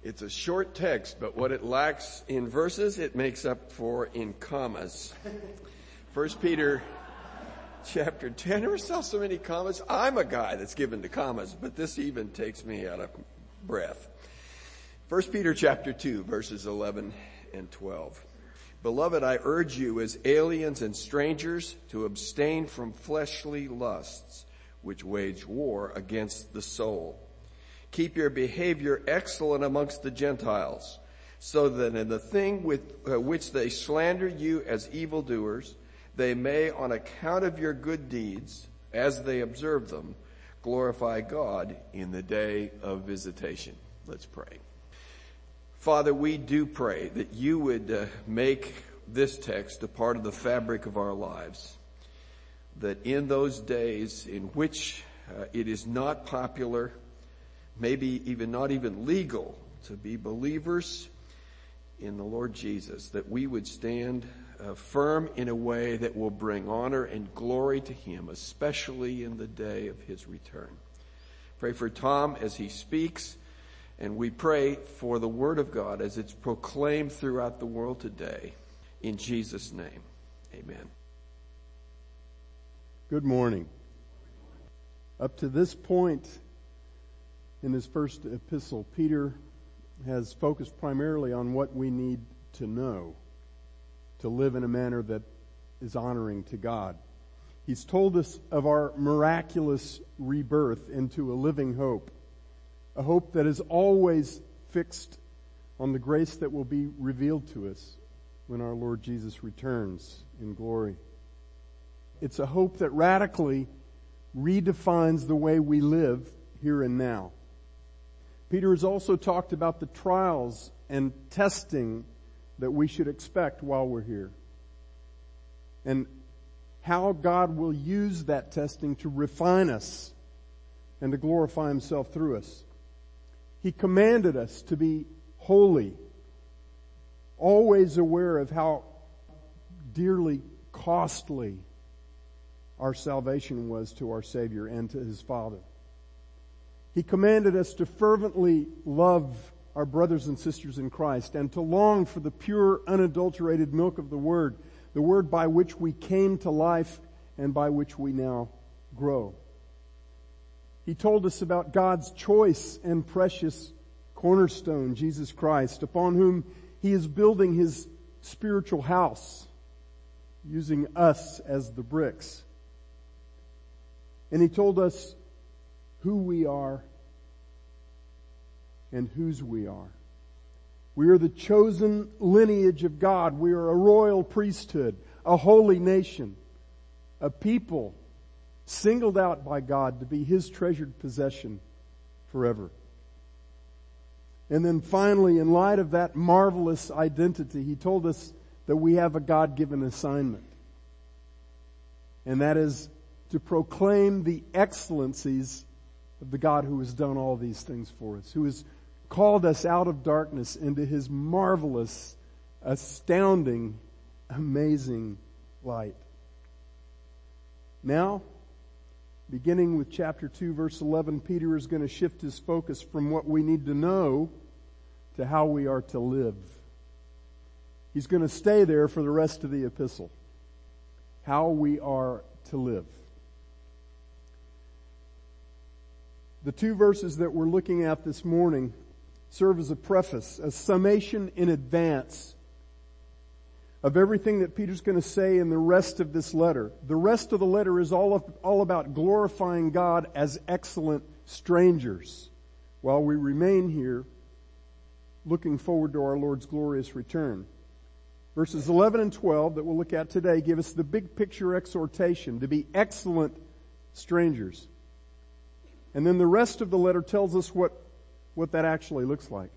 It's a short text, but what it lacks in verses, it makes up for in commas. First Peter chapter 10. Never saw so many commas. I'm a guy that's given to commas, but this even takes me out of breath. First Peter chapter 2 verses 11 and 12. Beloved, I urge you as aliens and strangers to abstain from fleshly lusts, which wage war against the soul Keep your behavior excellent amongst the Gentiles, so that in the thing with uh, which they slander you as evildoers, they may, on account of your good deeds, as they observe them, glorify God in the day of visitation. Let's pray. Father, we do pray that you would uh, make this text a part of the fabric of our lives. That in those days in which uh, it is not popular maybe even not even legal to be believers in the Lord Jesus, that we would stand uh, firm in a way that will bring honor and glory to Him, especially in the day of His return. Pray for Tom as he speaks, and we pray for the Word of God as it's proclaimed throughout the world today. In Jesus' name, amen. Good morning. Up to this point, in his first epistle, Peter has focused primarily on what we need to know to live in a manner that is honoring to God. He's told us of our miraculous rebirth into a living hope, a hope that is always fixed on the grace that will be revealed to us when our Lord Jesus returns in glory. It's a hope that radically redefines the way we live here and now. Peter has also talked about the trials and testing that we should expect while we're here. And how God will use that testing to refine us and to glorify himself through us. He commanded us to be holy, always aware of how dearly costly our salvation was to our Savior and to His Father. He commanded us to fervently love our brothers and sisters in Christ and to long for the pure, unadulterated milk of the Word, the Word by which we came to life and by which we now grow. He told us about God's choice and precious cornerstone, Jesus Christ, upon whom He is building His spiritual house, using us as the bricks. And He told us who we are and whose we are. We are the chosen lineage of God. We are a royal priesthood, a holy nation, a people singled out by God to be His treasured possession forever. And then finally, in light of that marvelous identity, He told us that we have a God-given assignment. And that is to proclaim the excellencies of the God who has done all these things for us, who has called us out of darkness into his marvelous, astounding, amazing light. Now, beginning with chapter 2 verse 11, Peter is going to shift his focus from what we need to know to how we are to live. He's going to stay there for the rest of the epistle. How we are to live. The two verses that we're looking at this morning serve as a preface, a summation in advance of everything that Peter's going to say in the rest of this letter. The rest of the letter is all, of, all about glorifying God as excellent strangers while we remain here looking forward to our Lord's glorious return. Verses 11 and 12 that we'll look at today give us the big picture exhortation to be excellent strangers. And then the rest of the letter tells us what what that actually looks like.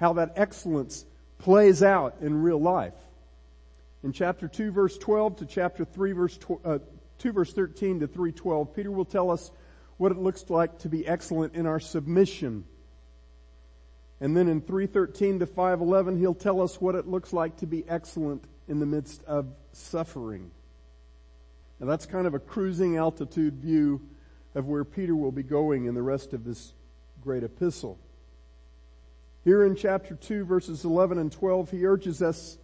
How that excellence plays out in real life. In chapter 2 verse 12 to chapter 3 verse, uh, 2 verse 13 to 312, Peter will tell us what it looks like to be excellent in our submission. And then in 313 to 511, he'll tell us what it looks like to be excellent in the midst of suffering. Now that's kind of a cruising altitude view of where Peter will be going in the rest of this great epistle. Here in chapter 2 verses 11 and 12, he urges us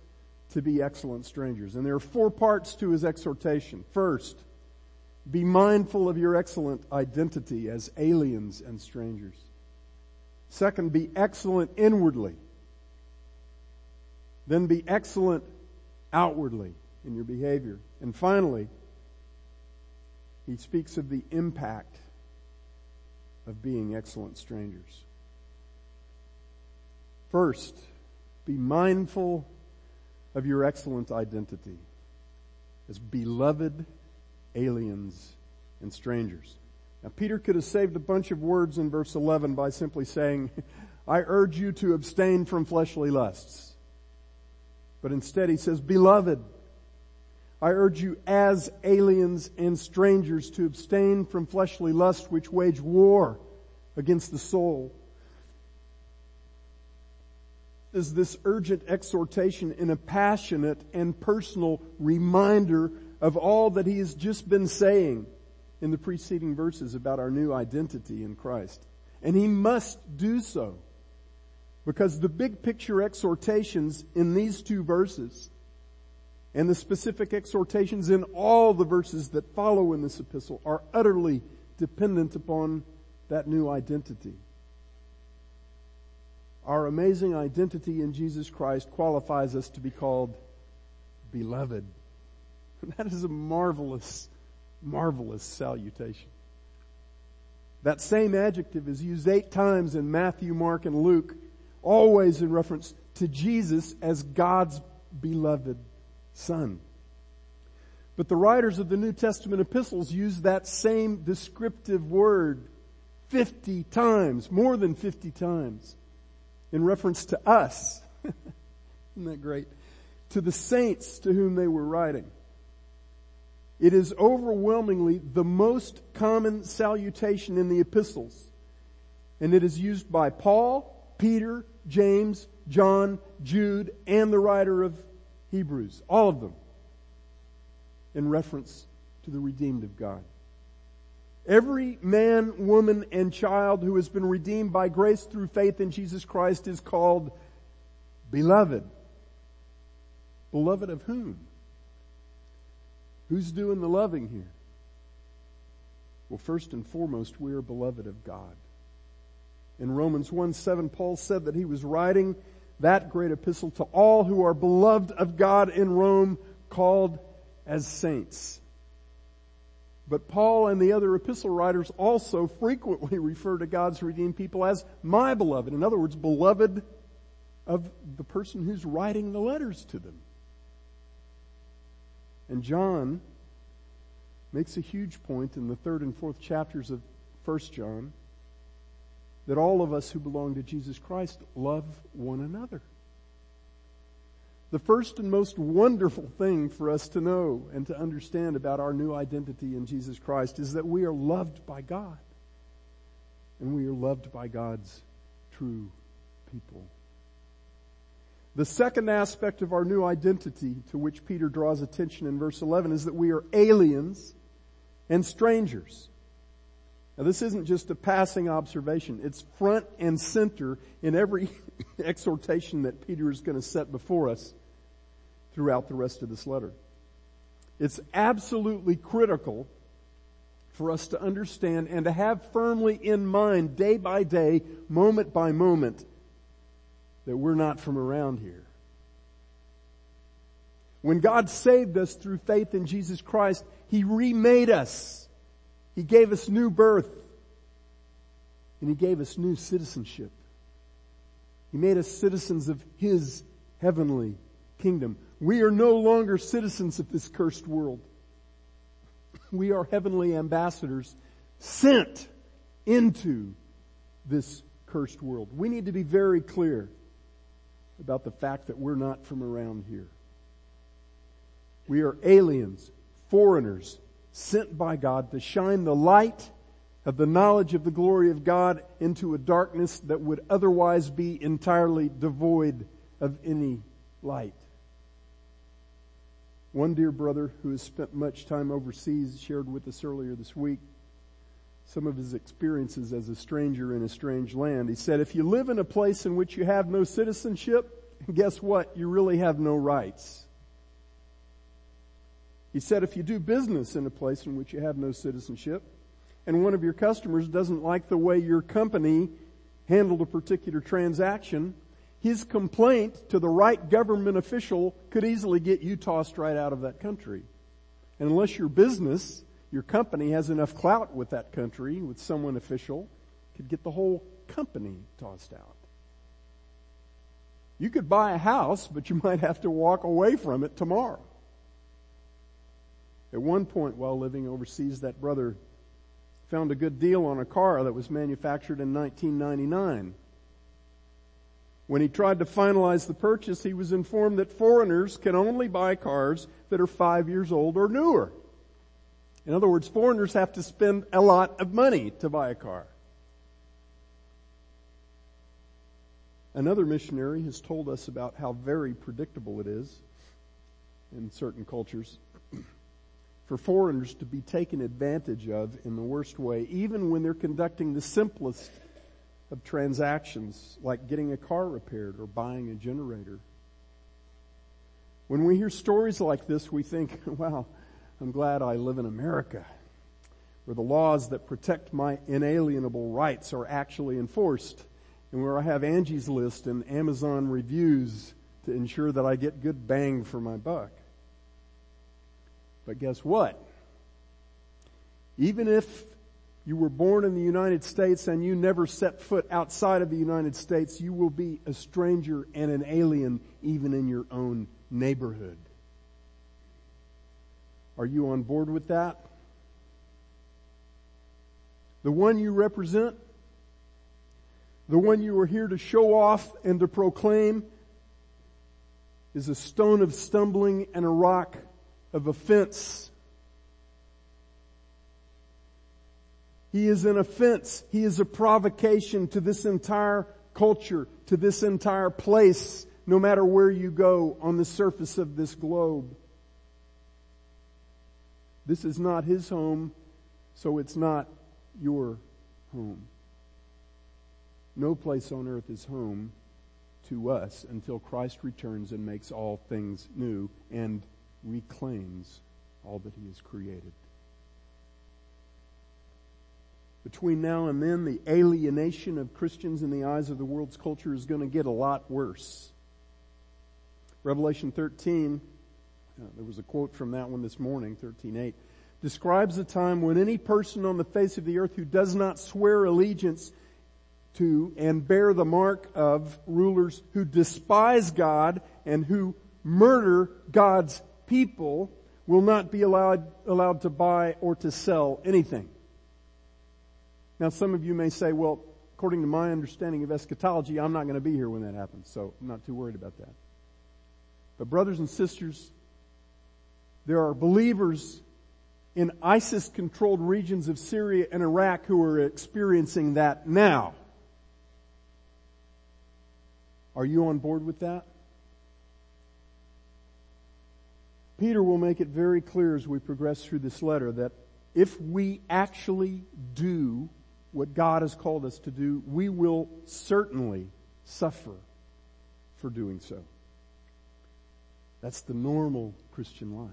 to be excellent strangers. And there are four parts to his exhortation. First, be mindful of your excellent identity as aliens and strangers. Second, be excellent inwardly. Then be excellent outwardly in your behavior. And finally, he speaks of the impact of being excellent strangers. First, be mindful of your excellent identity as beloved aliens and strangers. Now, Peter could have saved a bunch of words in verse 11 by simply saying, I urge you to abstain from fleshly lusts. But instead he says, beloved, I urge you as aliens and strangers to abstain from fleshly lusts which wage war against the soul. Is this urgent exhortation in a passionate and personal reminder of all that he has just been saying in the preceding verses about our new identity in Christ. And he must do so because the big picture exhortations in these two verses and the specific exhortations in all the verses that follow in this epistle are utterly dependent upon that new identity. Our amazing identity in Jesus Christ qualifies us to be called beloved. And That is a marvelous, marvelous salutation. That same adjective is used eight times in Matthew, Mark, and Luke, always in reference to Jesus as God's beloved Son. But the writers of the New Testament epistles use that same descriptive word 50 times, more than 50 times, in reference to us. Isn't that great? To the saints to whom they were writing. It is overwhelmingly the most common salutation in the epistles. And it is used by Paul, Peter, James, John, Jude, and the writer of Hebrews. All of them in reference to the redeemed of God. Every man, woman, and child who has been redeemed by grace through faith in Jesus Christ is called beloved. Beloved of whom? Who's doing the loving here? Well, first and foremost, we are beloved of God. In Romans 1 7, Paul said that he was writing that great epistle to all who are beloved of God in Rome, called as saints. But Paul and the other epistle writers also frequently refer to God's redeemed people as my beloved. In other words, beloved of the person who's writing the letters to them. And John makes a huge point in the third and fourth chapters of 1 John that all of us who belong to Jesus Christ love one another. The first and most wonderful thing for us to know and to understand about our new identity in Jesus Christ is that we are loved by God. And we are loved by God's true people. The second aspect of our new identity to which Peter draws attention in verse 11 is that we are aliens and strangers. Now this isn't just a passing observation. It's front and center in every exhortation that Peter is going to set before us throughout the rest of this letter. It's absolutely critical for us to understand and to have firmly in mind day by day, moment by moment, that we're not from around here. When God saved us through faith in Jesus Christ, He remade us. He gave us new birth. And He gave us new citizenship. He made us citizens of His heavenly kingdom. We are no longer citizens of this cursed world. We are heavenly ambassadors sent into this cursed world. We need to be very clear about the fact that we're not from around here. We are aliens, foreigners, sent by God to shine the light of the knowledge of the glory of God into a darkness that would otherwise be entirely devoid of any light. One dear brother who has spent much time overseas shared with us earlier this week some of his experiences as a stranger in a strange land. He said, if you live in a place in which you have no citizenship, guess what? You really have no rights. He said, if you do business in a place in which you have no citizenship, and one of your customers doesn't like the way your company handled a particular transaction, his complaint to the right government official could easily get you tossed right out of that country. And unless your business your company has enough clout with that country, with someone official, could get the whole company tossed out. You could buy a house, but you might have to walk away from it tomorrow. At one point while living overseas, that brother found a good deal on a car that was manufactured in 1999. When he tried to finalize the purchase, he was informed that foreigners can only buy cars that are five years old or newer. In other words, foreigners have to spend a lot of money to buy a car. Another missionary has told us about how very predictable it is in certain cultures for foreigners to be taken advantage of in the worst way, even when they're conducting the simplest of transactions, like getting a car repaired or buying a generator. When we hear stories like this, we think, wow, I'm glad I live in America, where the laws that protect my inalienable rights are actually enforced, and where I have Angie's List and Amazon reviews to ensure that I get good bang for my buck. But guess what? Even if you were born in the United States and you never set foot outside of the United States, you will be a stranger and an alien even in your own neighborhood. Are you on board with that? The one you represent, the one you are here to show off and to proclaim, is a stone of stumbling and a rock of offense. He is an offense. He is a provocation to this entire culture, to this entire place, no matter where you go on the surface of this globe. This is not his home, so it's not your home. No place on earth is home to us until Christ returns and makes all things new and reclaims all that he has created. Between now and then, the alienation of Christians in the eyes of the world's culture is going to get a lot worse. Revelation 13 uh, there was a quote from that one this morning, 13.8, describes the time when any person on the face of the earth who does not swear allegiance to and bear the mark of rulers who despise God and who murder God's people will not be allowed, allowed to buy or to sell anything. Now some of you may say, well, according to my understanding of eschatology, I'm not going to be here when that happens, so I'm not too worried about that. But brothers and sisters, there are believers in ISIS controlled regions of Syria and Iraq who are experiencing that now. Are you on board with that? Peter will make it very clear as we progress through this letter that if we actually do what God has called us to do, we will certainly suffer for doing so. That's the normal Christian life.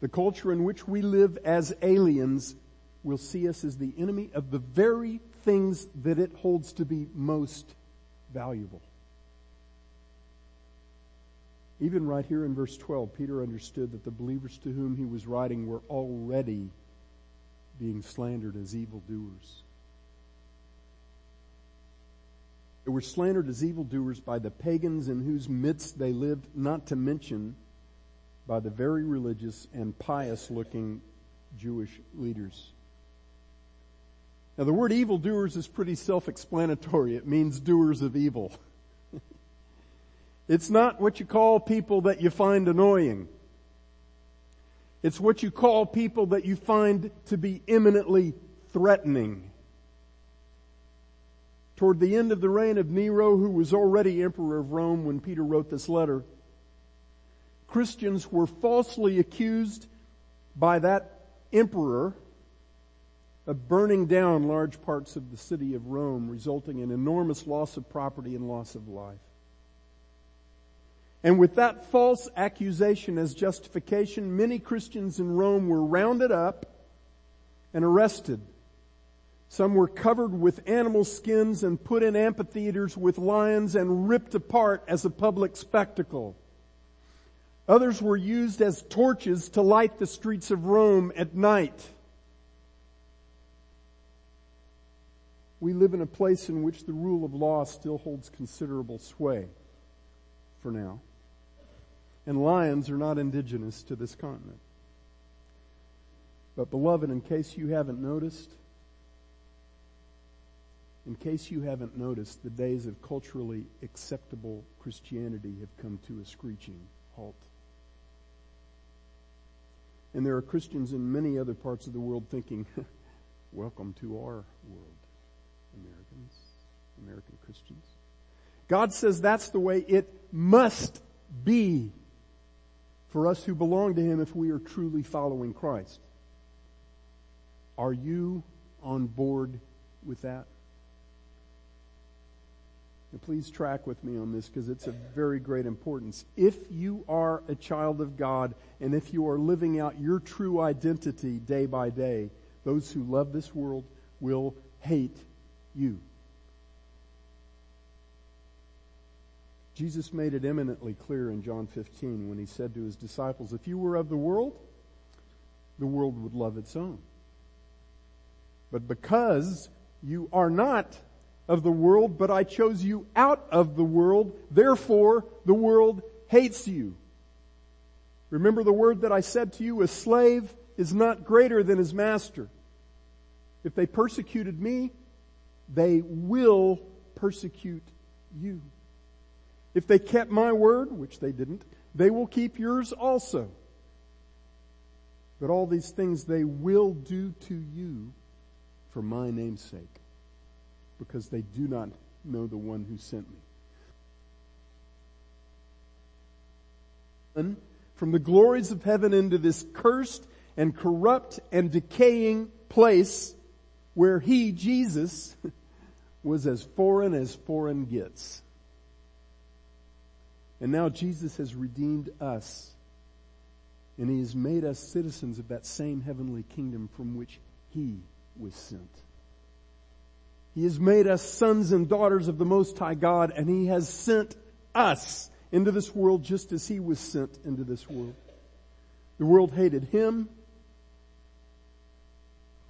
The culture in which we live as aliens will see us as the enemy of the very things that it holds to be most valuable. Even right here in verse 12, Peter understood that the believers to whom he was writing were already being slandered as evildoers. They were slandered as evildoers by the pagans in whose midst they lived, not to mention by the very religious and pious looking Jewish leaders. Now the word evildoers is pretty self-explanatory. It means doers of evil. it's not what you call people that you find annoying. It's what you call people that you find to be imminently threatening. Toward the end of the reign of Nero, who was already emperor of Rome when Peter wrote this letter, Christians were falsely accused by that emperor of burning down large parts of the city of Rome, resulting in enormous loss of property and loss of life. And with that false accusation as justification, many Christians in Rome were rounded up and arrested. Some were covered with animal skins and put in amphitheaters with lions and ripped apart as a public spectacle. Others were used as torches to light the streets of Rome at night. We live in a place in which the rule of law still holds considerable sway for now. And lions are not indigenous to this continent. But beloved, in case you haven't noticed, in case you haven't noticed, the days of culturally acceptable Christianity have come to a screeching halt. And there are Christians in many other parts of the world thinking, welcome to our world, Americans, American Christians. God says that's the way it must be for us who belong to Him if we are truly following Christ. Are you on board with that? Please track with me on this because it's of very great importance. If you are a child of God and if you are living out your true identity day by day, those who love this world will hate you. Jesus made it eminently clear in John 15 when he said to his disciples, if you were of the world, the world would love its own. But because you are not of the world, but I chose you out of the world, therefore the world hates you. Remember the word that I said to you, a slave is not greater than his master. If they persecuted me, they will persecute you. If they kept my word, which they didn't, they will keep yours also. But all these things they will do to you for my name's sake, because they do not know the one who sent me. From the glories of heaven into this cursed and corrupt and decaying place where he, Jesus, was as foreign as foreign gets. And now Jesus has redeemed us. And he has made us citizens of that same heavenly kingdom from which he was sent. He has made us sons and daughters of the Most High God and He has sent us into this world just as He was sent into this world. The world hated Him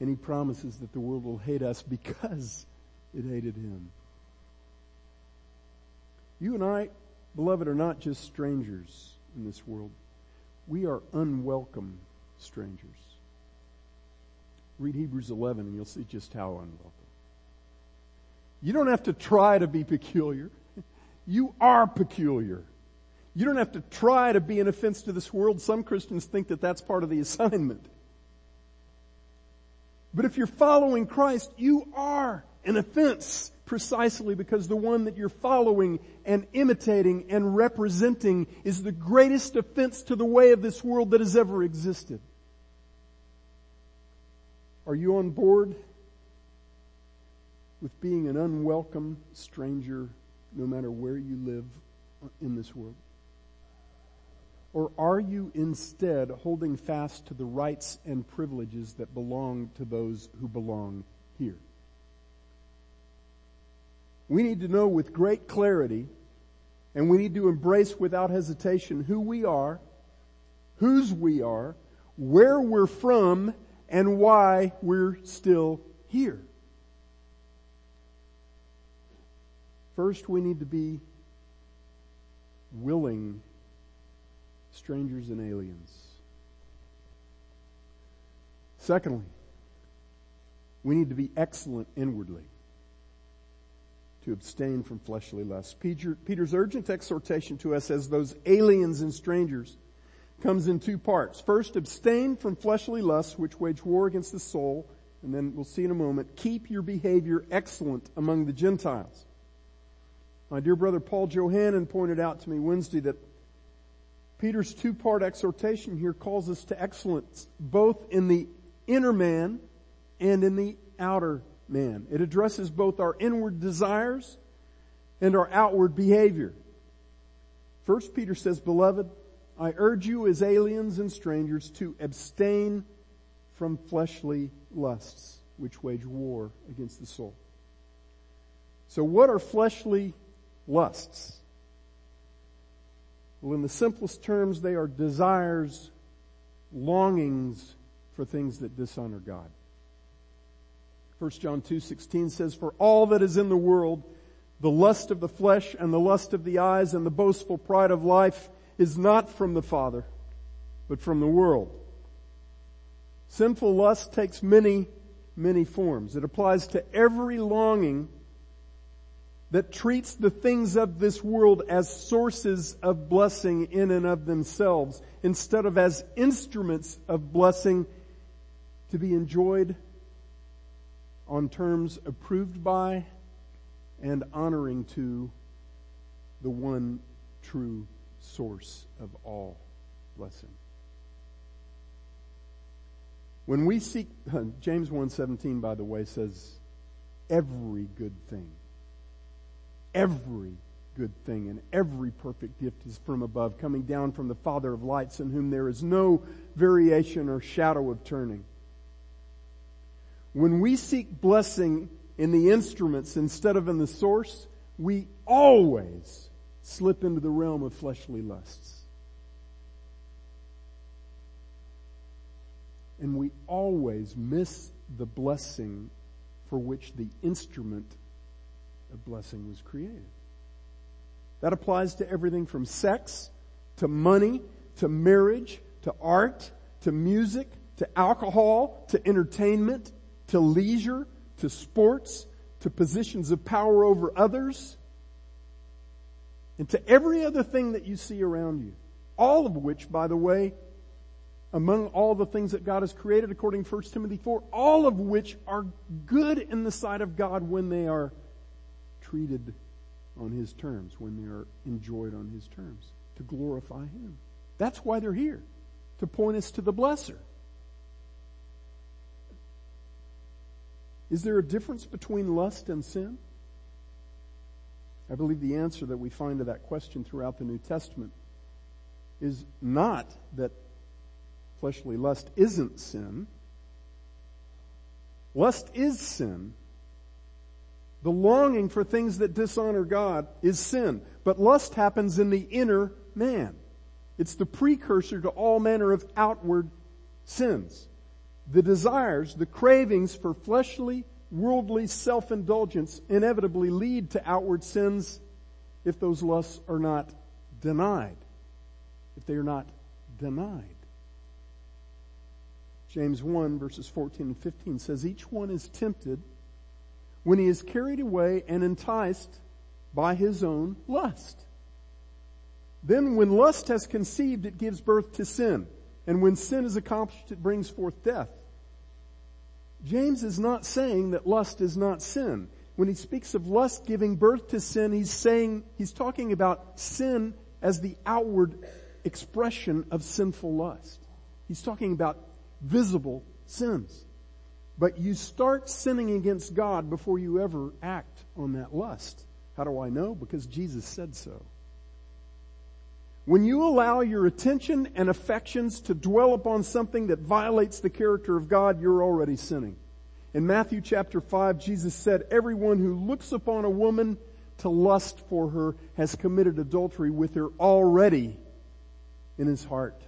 and He promises that the world will hate us because it hated Him. You and I, beloved, are not just strangers in this world. We are unwelcome strangers. Read Hebrews 11 and you'll see just how unwelcome. You don't have to try to be peculiar. You are peculiar. You don't have to try to be an offense to this world. Some Christians think that that's part of the assignment. But if you're following Christ, you are an offense precisely because the one that you're following and imitating and representing is the greatest offense to the way of this world that has ever existed. Are you on board with being an unwelcome stranger no matter where you live in this world? Or are you instead holding fast to the rights and privileges that belong to those who belong here? We need to know with great clarity and we need to embrace without hesitation who we are, whose we are, where we're from, and why we're still here. First, we need to be willing strangers and aliens. Secondly, we need to be excellent inwardly to abstain from fleshly lusts. Peter, Peter's urgent exhortation to us as those aliens and strangers comes in two parts. First, abstain from fleshly lusts which wage war against the soul. And then we'll see in a moment, keep your behavior excellent among the Gentiles. My dear brother Paul Johannan pointed out to me Wednesday that Peter's two-part exhortation here calls us to excellence, both in the inner man and in the outer man. It addresses both our inward desires and our outward behavior. First Peter says, beloved, I urge you as aliens and strangers to abstain from fleshly lusts which wage war against the soul. So what are fleshly lusts? Well, in the simplest terms, they are desires, longings for things that dishonor God. 1 John 2:16 says for all that is in the world the lust of the flesh and the lust of the eyes and the boastful pride of life is not from the Father but from the world. Sinful lust takes many many forms. It applies to every longing that treats the things of this world as sources of blessing in and of themselves instead of as instruments of blessing to be enjoyed on terms approved by and honoring to the one true source of all blessing. When we seek, James 1.17 by the way says, every good thing, every good thing and every perfect gift is from above, coming down from the Father of lights in whom there is no variation or shadow of turning. When we seek blessing in the instruments instead of in the source, we always slip into the realm of fleshly lusts. And we always miss the blessing for which the instrument of blessing was created. That applies to everything from sex, to money, to marriage, to art, to music, to alcohol, to entertainment, to leisure, to sports, to positions of power over others, and to every other thing that you see around you. All of which, by the way, among all the things that God has created according to 1 Timothy 4, all of which are good in the sight of God when they are treated on His terms, when they are enjoyed on His terms, to glorify Him. That's why they're here, to point us to the blesser. Is there a difference between lust and sin? I believe the answer that we find to that question throughout the New Testament is not that fleshly lust isn't sin. Lust is sin. The longing for things that dishonor God is sin. But lust happens in the inner man. It's the precursor to all manner of outward sins the desires, the cravings for fleshly, worldly self-indulgence inevitably lead to outward sins if those lusts are not denied. If they are not denied. James 1 verses 14 and 15 says, each one is tempted when he is carried away and enticed by his own lust. Then when lust has conceived, it gives birth to sin. And when sin is accomplished, it brings forth death. James is not saying that lust is not sin. When he speaks of lust giving birth to sin, he's saying, he's talking about sin as the outward expression of sinful lust. He's talking about visible sins. But you start sinning against God before you ever act on that lust. How do I know? Because Jesus said so. When you allow your attention and affections to dwell upon something that violates the character of God, you're already sinning. In Matthew chapter 5, Jesus said, everyone who looks upon a woman to lust for her has committed adultery with her already in his heart.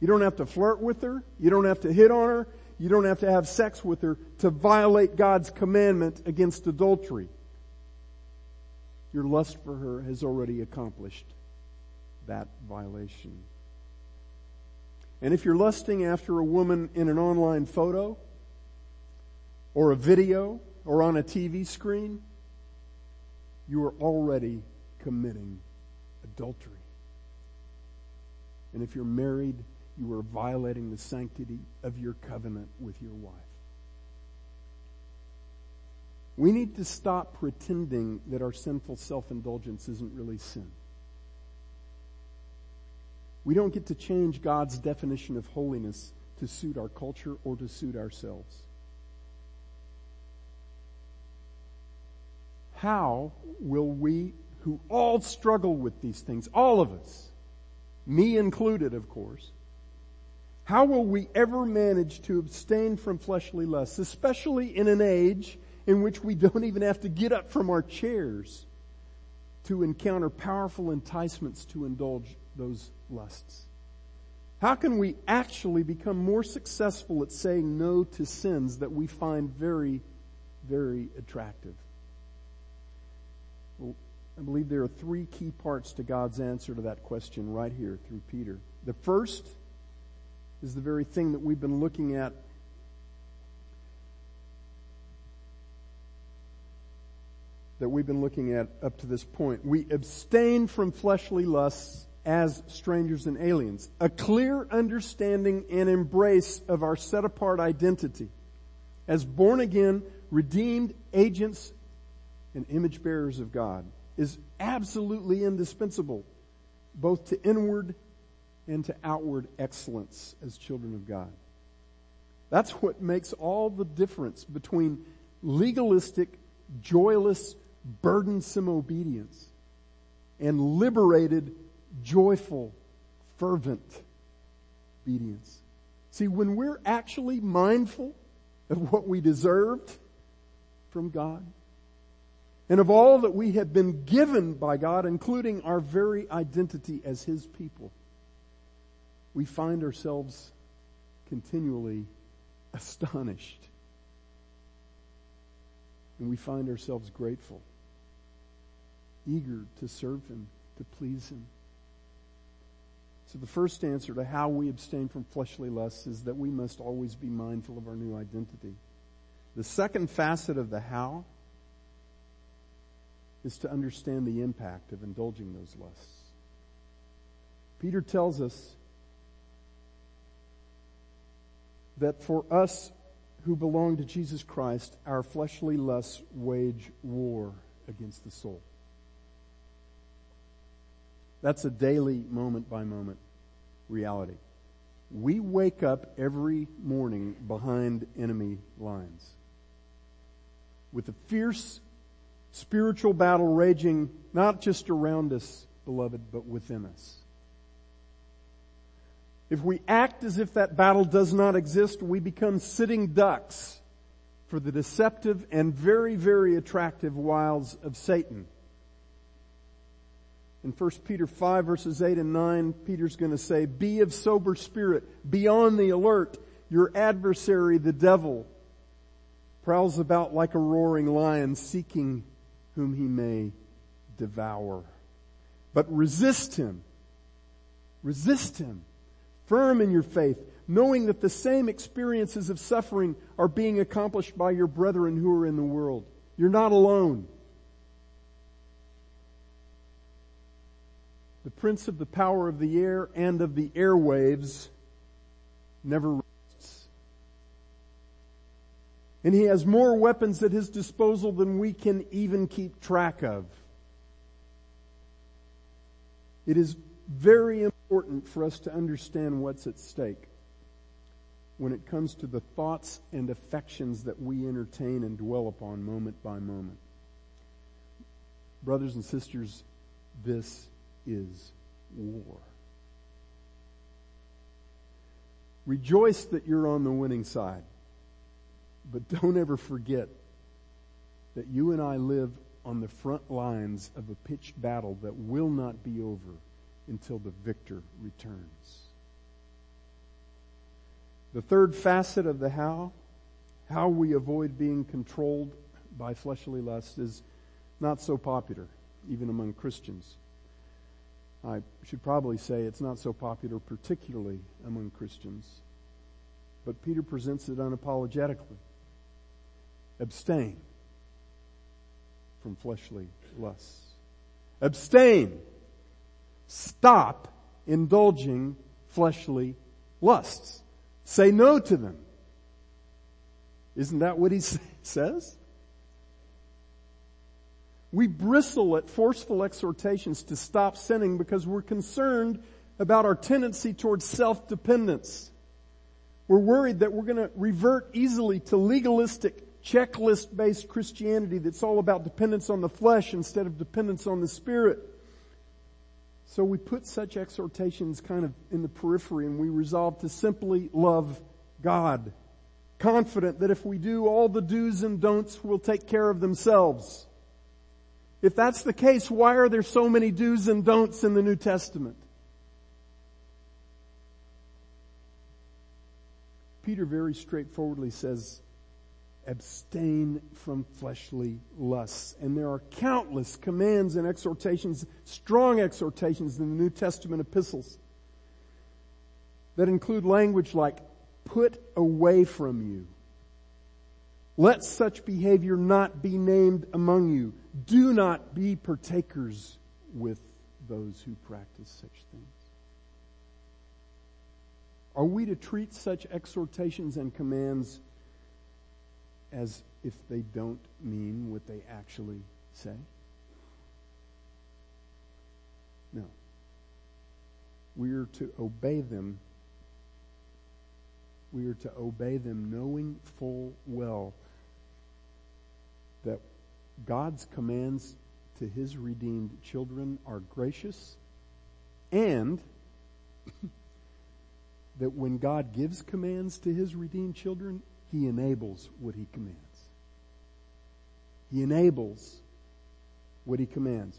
You don't have to flirt with her. You don't have to hit on her. You don't have to have sex with her to violate God's commandment against adultery. Your lust for her has already accomplished that violation. And if you're lusting after a woman in an online photo, or a video, or on a TV screen, you are already committing adultery. And if you're married, you are violating the sanctity of your covenant with your wife. We need to stop pretending that our sinful self-indulgence isn't really sin. We don't get to change God's definition of holiness to suit our culture or to suit ourselves. How will we, who all struggle with these things, all of us, me included, of course, how will we ever manage to abstain from fleshly lusts, especially in an age in which we don't even have to get up from our chairs to encounter powerful enticements to indulge those lusts? How can we actually become more successful at saying no to sins that we find very, very attractive? Well, I believe there are three key parts to God's answer to that question right here through Peter. The first is the very thing that we've been looking at that we've been looking at up to this point. We abstain from fleshly lusts as strangers and aliens. A clear understanding and embrace of our set apart identity as born again, redeemed agents and image bearers of God is absolutely indispensable both to inward and to outward excellence as children of God. That's what makes all the difference between legalistic, joyless, burdensome obedience and liberated, joyful, fervent obedience. See, when we're actually mindful of what we deserved from God and of all that we have been given by God, including our very identity as His people, we find ourselves continually astonished. And we find ourselves grateful, eager to serve Him, to please Him. So the first answer to how we abstain from fleshly lusts is that we must always be mindful of our new identity. The second facet of the how is to understand the impact of indulging those lusts. Peter tells us that for us who belong to Jesus Christ, our fleshly lusts wage war against the soul. That's a daily, moment by moment reality. We wake up every morning behind enemy lines with a fierce spiritual battle raging not just around us, beloved, but within us. If we act as if that battle does not exist, we become sitting ducks for the deceptive and very, very attractive wiles of Satan. In 1 Peter 5 verses 8 and 9, Peter's going to say, be of sober spirit, be on the alert. Your adversary, the devil, prowls about like a roaring lion seeking whom he may devour. But resist him. Resist him firm in your faith, knowing that the same experiences of suffering are being accomplished by your brethren who are in the world. You're not alone. The prince of the power of the air and of the airwaves never rests. And he has more weapons at his disposal than we can even keep track of. It is very important for us to understand what's at stake when it comes to the thoughts and affections that we entertain and dwell upon moment by moment. Brothers and sisters, this is war. Rejoice that you're on the winning side, but don't ever forget that you and I live on the front lines of a pitched battle that will not be over until the victor returns. The third facet of the how, how we avoid being controlled by fleshly lust is not so popular, even among Christians. I should probably say it's not so popular, particularly among Christians. But Peter presents it unapologetically. Abstain from fleshly lusts. Abstain Stop indulging fleshly lusts. Say no to them. Isn't that what he says? We bristle at forceful exhortations to stop sinning because we're concerned about our tendency towards self-dependence. We're worried that we're going to revert easily to legalistic, checklist based Christianity that's all about dependence on the flesh instead of dependence on the spirit. So we put such exhortations kind of in the periphery and we resolve to simply love God. Confident that if we do, all the do's and don'ts will take care of themselves. If that's the case, why are there so many do's and don'ts in the New Testament? Peter very straightforwardly says, abstain from fleshly lusts. And there are countless commands and exhortations, strong exhortations in the New Testament epistles that include language like put away from you. Let such behavior not be named among you. Do not be partakers with those who practice such things. Are we to treat such exhortations and commands as if they don't mean what they actually say? No. We are to obey them. We are to obey them knowing full well that God's commands to his redeemed children are gracious and that when God gives commands to his redeemed children, he enables what he commands. He enables what he commands.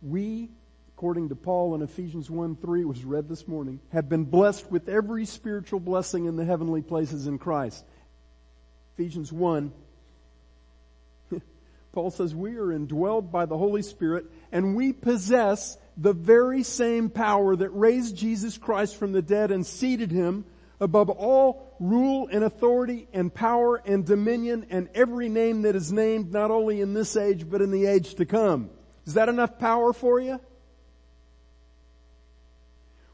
We, according to Paul in Ephesians 1 3, was read this morning, have been blessed with every spiritual blessing in the heavenly places in Christ. Ephesians 1 Paul says we are indwelled by the Holy Spirit and we possess the very same power that raised Jesus Christ from the dead and seated him above all rule and authority and power and dominion and every name that is named not only in this age but in the age to come. Is that enough power for you?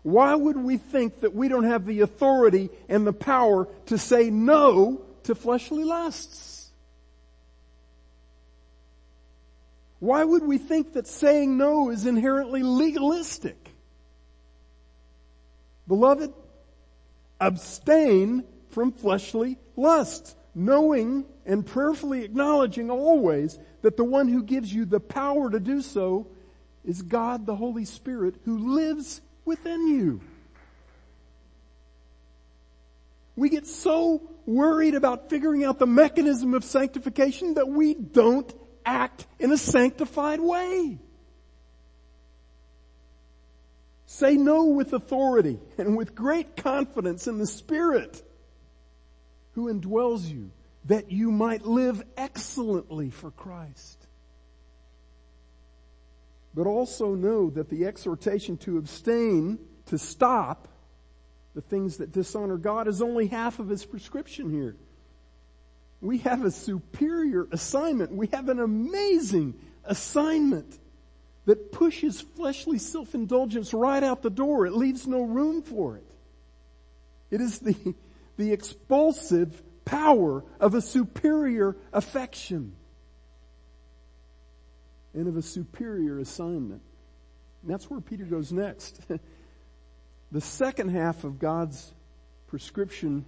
Why would we think that we don't have the authority and the power to say no to fleshly lusts? Why would we think that saying no is inherently legalistic? Beloved, abstain from fleshly lusts, knowing and prayerfully acknowledging always that the one who gives you the power to do so is God the Holy Spirit who lives within you. We get so worried about figuring out the mechanism of sanctification that we don't act in a sanctified way. Say no with authority and with great confidence in the Spirit who indwells you that you might live excellently for Christ. But also know that the exhortation to abstain, to stop the things that dishonor God is only half of his prescription here. We have a superior assignment. We have an amazing assignment that pushes fleshly self-indulgence right out the door. It leaves no room for it. It is the, the expulsive power of a superior affection and of a superior assignment. And that's where Peter goes next. the second half of God's prescription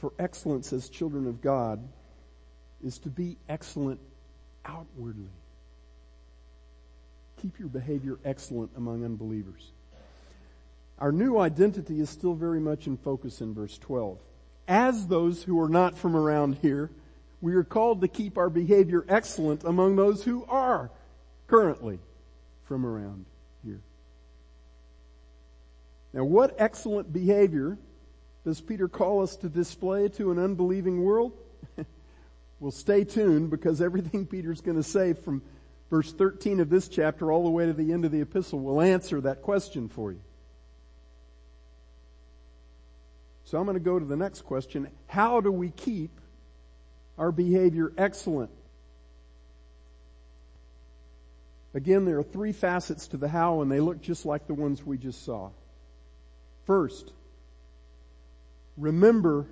for excellence as children of God is to be excellent outwardly. Keep your behavior excellent among unbelievers. Our new identity is still very much in focus in verse 12. As those who are not from around here, we are called to keep our behavior excellent among those who are currently from around here. Now what excellent behavior does Peter call us to display to an unbelieving world? well, stay tuned because everything Peter's going to say from verse 13 of this chapter all the way to the end of the epistle will answer that question for you. So I'm going to go to the next question. How do we keep our behavior excellent? Again, there are three facets to the how and they look just like the ones we just saw. First, remember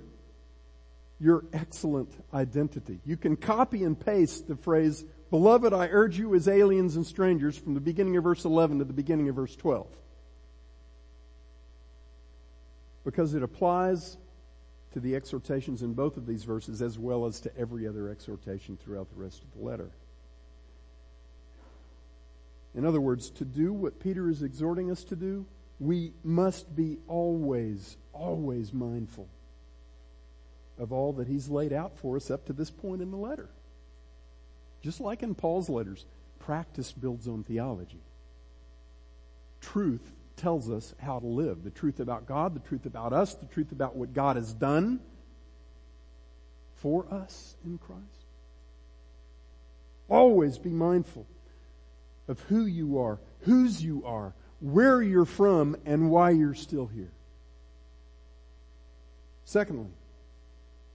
your excellent identity. You can copy and paste the phrase, Beloved, I urge you as aliens and strangers from the beginning of verse 11 to the beginning of verse 12. Because it applies to the exhortations in both of these verses as well as to every other exhortation throughout the rest of the letter. In other words, to do what Peter is exhorting us to do, we must be always, always mindful of all that he's laid out for us up to this point in the letter. Just like in Paul's letters, practice builds on theology. Truth tells us how to live. The truth about God, the truth about us, the truth about what God has done for us in Christ. Always be mindful of who you are, whose you are, where you're from, and why you're still here. Secondly,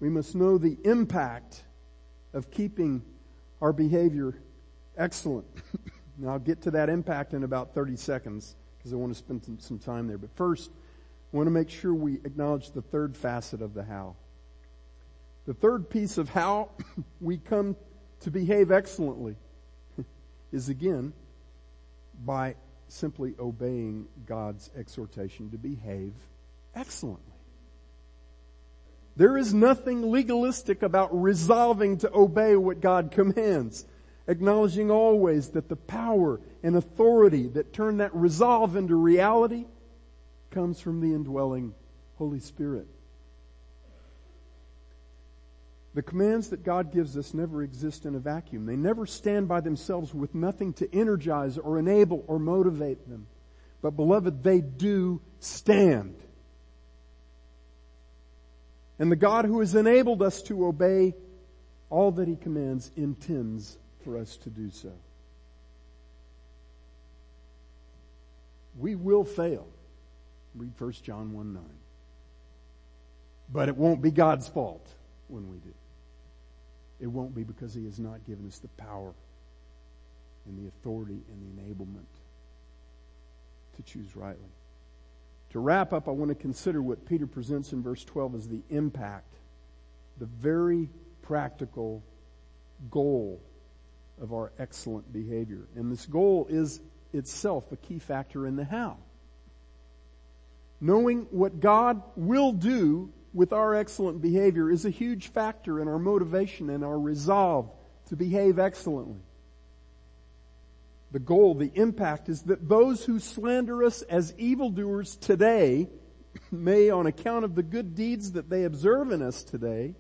we must know the impact of keeping our behavior excellent. now I'll get to that impact in about 30 seconds because I want to spend some, some time there. But first, I want to make sure we acknowledge the third facet of the how. The third piece of how we come to behave excellently is again by simply obeying God's exhortation to behave excellently. There is nothing legalistic about resolving to obey what God commands acknowledging always that the power and authority that turn that resolve into reality comes from the indwelling Holy Spirit. The commands that God gives us never exist in a vacuum. They never stand by themselves with nothing to energize or enable or motivate them. But beloved, they do stand. And the God who has enabled us to obey all that He commands intends for us to do so. We will fail. Read 1 John 1 9. But it won't be God's fault when we do. It won't be because He has not given us the power and the authority and the enablement to choose rightly. To wrap up, I want to consider what Peter presents in verse 12 as the impact, the very practical goal of our excellent behavior. And this goal is itself a key factor in the how. Knowing what God will do with our excellent behavior is a huge factor in our motivation and our resolve to behave excellently. The goal, the impact is that those who slander us as evildoers today may, on account of the good deeds that they observe in us today,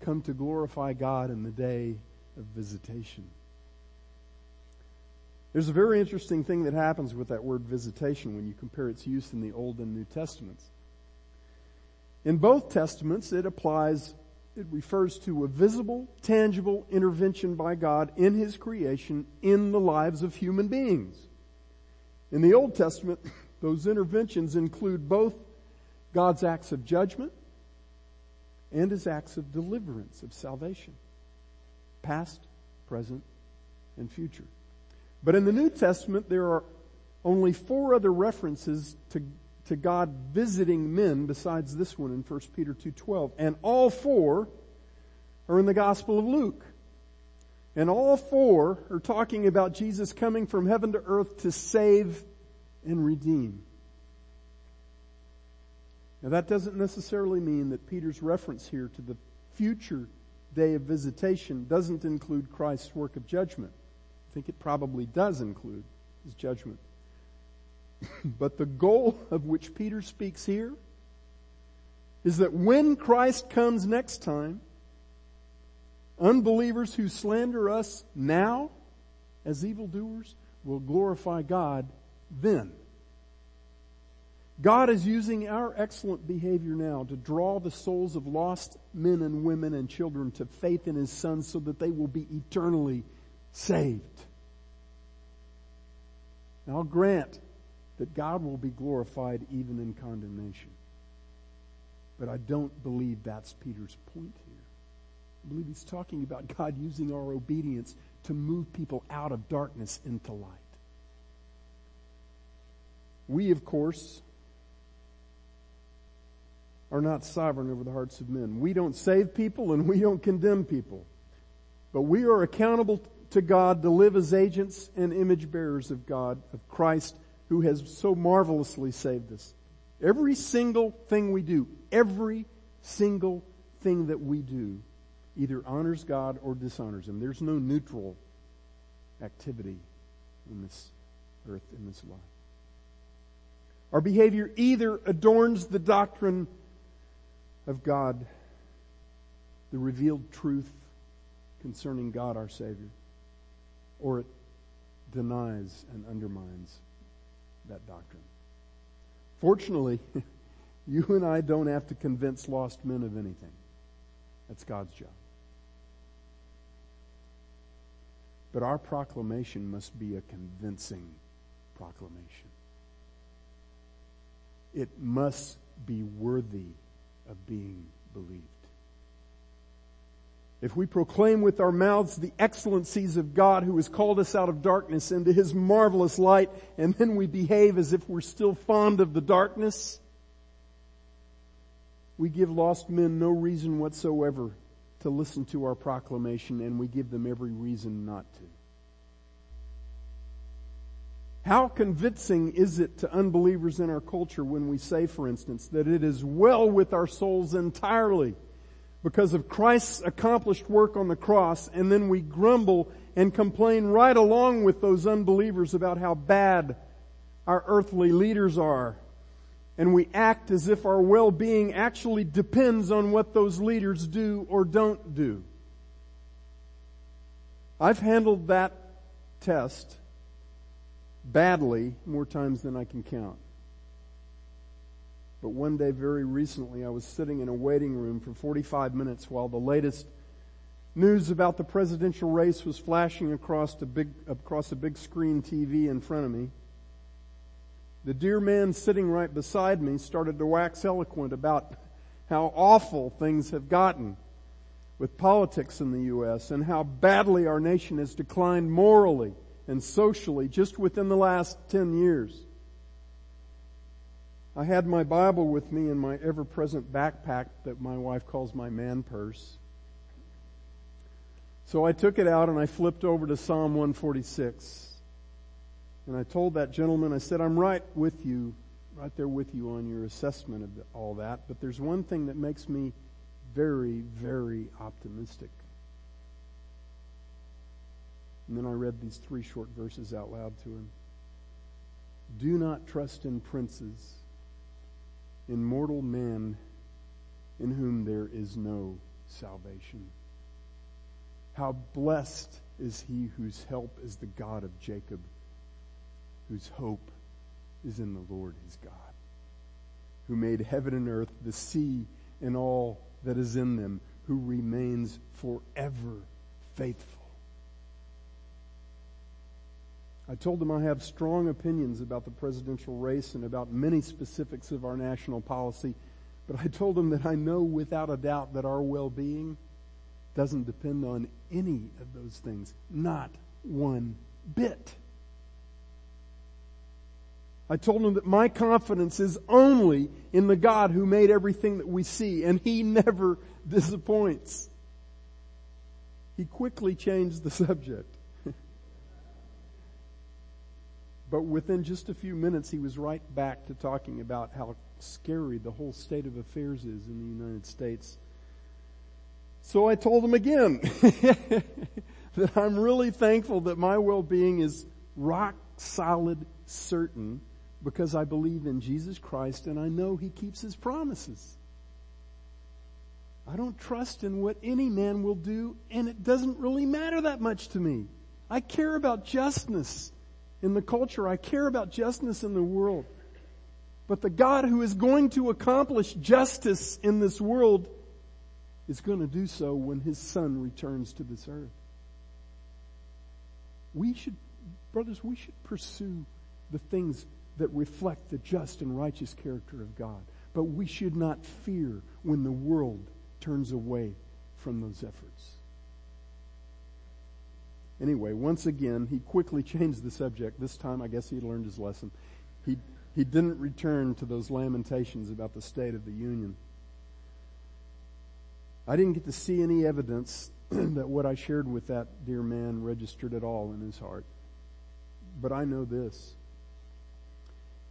come to glorify God in the day of visitation. There's a very interesting thing that happens with that word visitation when you compare its use in the Old and New Testaments. In both Testaments, it applies, it refers to a visible, tangible intervention by God in His creation in the lives of human beings. In the Old Testament, those interventions include both God's acts of judgment and His acts of deliverance, of salvation past, present, and future. But in the New Testament, there are only four other references to, to God visiting men besides this one in 1 Peter 2.12. And all four are in the Gospel of Luke. And all four are talking about Jesus coming from heaven to earth to save and redeem. Now that doesn't necessarily mean that Peter's reference here to the future day of visitation doesn't include Christ's work of judgment. I think it probably does include his judgment. but the goal of which Peter speaks here is that when Christ comes next time, unbelievers who slander us now as evildoers will glorify God then. God is using our excellent behavior now to draw the souls of lost men and women and children to faith in His Son so that they will be eternally saved. Now I'll grant that God will be glorified even in condemnation. But I don't believe that's Peter's point here. I believe he's talking about God using our obedience to move people out of darkness into light. We, of course, are not sovereign over the hearts of men. We don't save people and we don't condemn people. But we are accountable to God to live as agents and image bearers of God, of Christ, who has so marvelously saved us. Every single thing we do, every single thing that we do either honors God or dishonors Him. There's no neutral activity in this earth, in this life. Our behavior either adorns the doctrine of God, the revealed truth concerning God our Savior, or it denies and undermines that doctrine. Fortunately, you and I don't have to convince lost men of anything. That's God's job. But our proclamation must be a convincing proclamation. It must be worthy of being believed. If we proclaim with our mouths the excellencies of God who has called us out of darkness into his marvelous light, and then we behave as if we're still fond of the darkness, we give lost men no reason whatsoever to listen to our proclamation, and we give them every reason not to. How convincing is it to unbelievers in our culture when we say, for instance, that it is well with our souls entirely because of Christ's accomplished work on the cross, and then we grumble and complain right along with those unbelievers about how bad our earthly leaders are. And we act as if our well-being actually depends on what those leaders do or don't do. I've handled that test badly more times than I can count. But one day, very recently, I was sitting in a waiting room for 45 minutes while the latest news about the presidential race was flashing across a big, across a big screen TV in front of me. The dear man sitting right beside me started to wax eloquent about how awful things have gotten with politics in the U.S. and how badly our nation has declined morally and socially just within the last 10 years. I had my Bible with me in my ever present backpack that my wife calls my man purse. So I took it out and I flipped over to Psalm 146. And I told that gentleman, I said, I'm right with you, right there with you on your assessment of all that, but there's one thing that makes me very, very optimistic. And then I read these three short verses out loud to him. Do not trust in princes in mortal men in whom there is no salvation. How blessed is he whose help is the God of Jacob, whose hope is in the Lord his God, who made heaven and earth, the sea, and all that is in them, who remains forever faithful I told them I have strong opinions about the presidential race and about many specifics of our national policy, but I told them that I know without a doubt that our well-being doesn't depend on any of those things. Not one bit. I told them that my confidence is only in the God who made everything that we see, and He never disappoints. He quickly changed the subject. But within just a few minutes, he was right back to talking about how scary the whole state of affairs is in the United States. So I told him again that I'm really thankful that my well-being is rock solid certain because I believe in Jesus Christ and I know he keeps his promises. I don't trust in what any man will do and it doesn't really matter that much to me. I care about justness in the culture. I care about justice in the world. But the God who is going to accomplish justice in this world is going to do so when his son returns to this earth. We should, brothers, we should pursue the things that reflect the just and righteous character of God. But we should not fear when the world turns away from those efforts. Anyway, once again, he quickly changed the subject. This time, I guess he learned his lesson. He, he didn't return to those lamentations about the state of the Union. I didn't get to see any evidence that what I shared with that dear man registered at all in his heart. But I know this.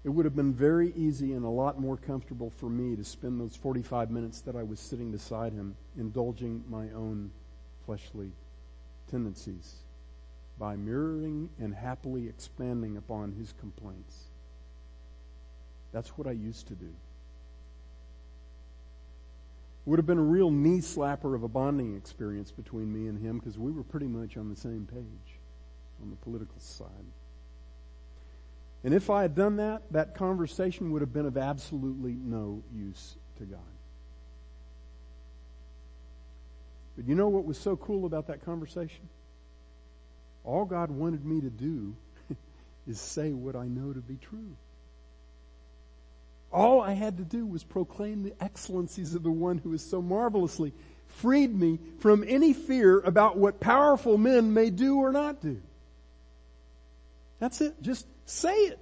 it would have been very easy and a lot more comfortable for me to spend those 45 minutes that I was sitting beside him indulging my own fleshly tendencies by mirroring and happily expanding upon his complaints. That's what I used to do. It would have been a real knee slapper of a bonding experience between me and him because we were pretty much on the same page on the political side. And if I had done that, that conversation would have been of absolutely no use to God. But you know what was so cool about that conversation? All God wanted me to do is say what I know to be true. All I had to do was proclaim the excellencies of the one who has so marvelously freed me from any fear about what powerful men may do or not do. That's it. Just say it.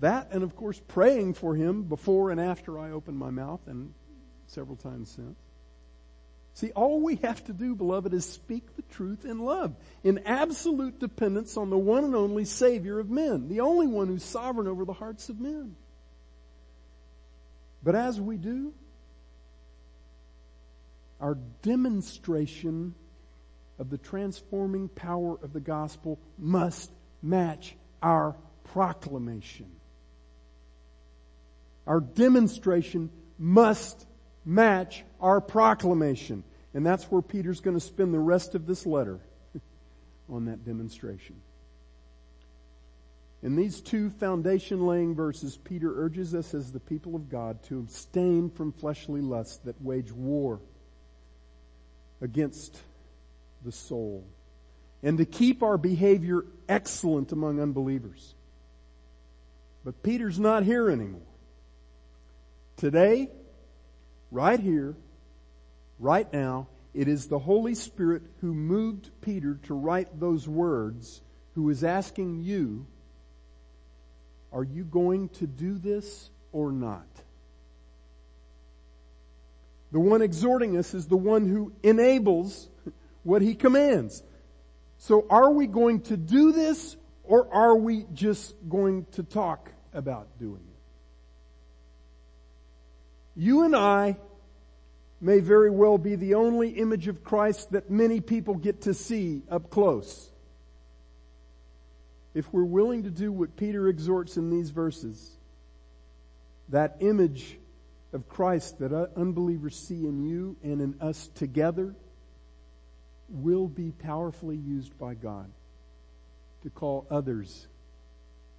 That, and of course, praying for him before and after I opened my mouth, and several times since. See, all we have to do, beloved, is speak the truth in love, in absolute dependence on the one and only Savior of men, the only one who's sovereign over the hearts of men. But as we do, our demonstration of the transforming power of the gospel must match our proclamation. Our demonstration must match our proclamation. And that's where Peter's going to spend the rest of this letter on that demonstration. In these two foundation laying verses, Peter urges us as the people of God to abstain from fleshly lusts that wage war against the soul and to keep our behavior excellent among unbelievers. But Peter's not here anymore. Today, right here, right now, it is the Holy Spirit who moved Peter to write those words, who is asking you, are you going to do this or not? The one exhorting us is the one who enables what he commands. So are we going to do this or are we just going to talk about doing it? You and I may very well be the only image of Christ that many people get to see up close. If we're willing to do what Peter exhorts in these verses, that image of Christ that unbelievers see in you and in us together will be powerfully used by God to call others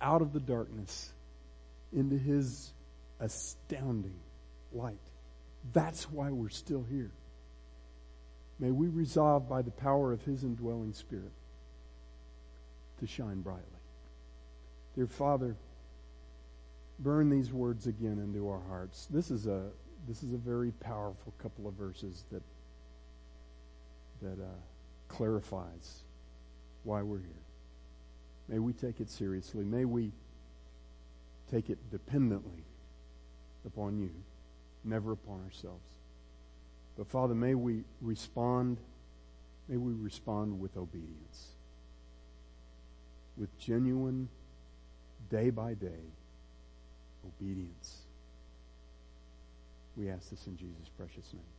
out of the darkness into His astounding light. That's why we're still here. May we resolve by the power of His indwelling Spirit to shine brightly. Dear Father, burn these words again into our hearts. This is a this is a very powerful couple of verses that that uh, clarifies why we're here. May we take it seriously. May we take it dependently upon you never upon ourselves. But Father, may we respond, may we respond with obedience, with genuine, day by day obedience. We ask this in Jesus' precious name.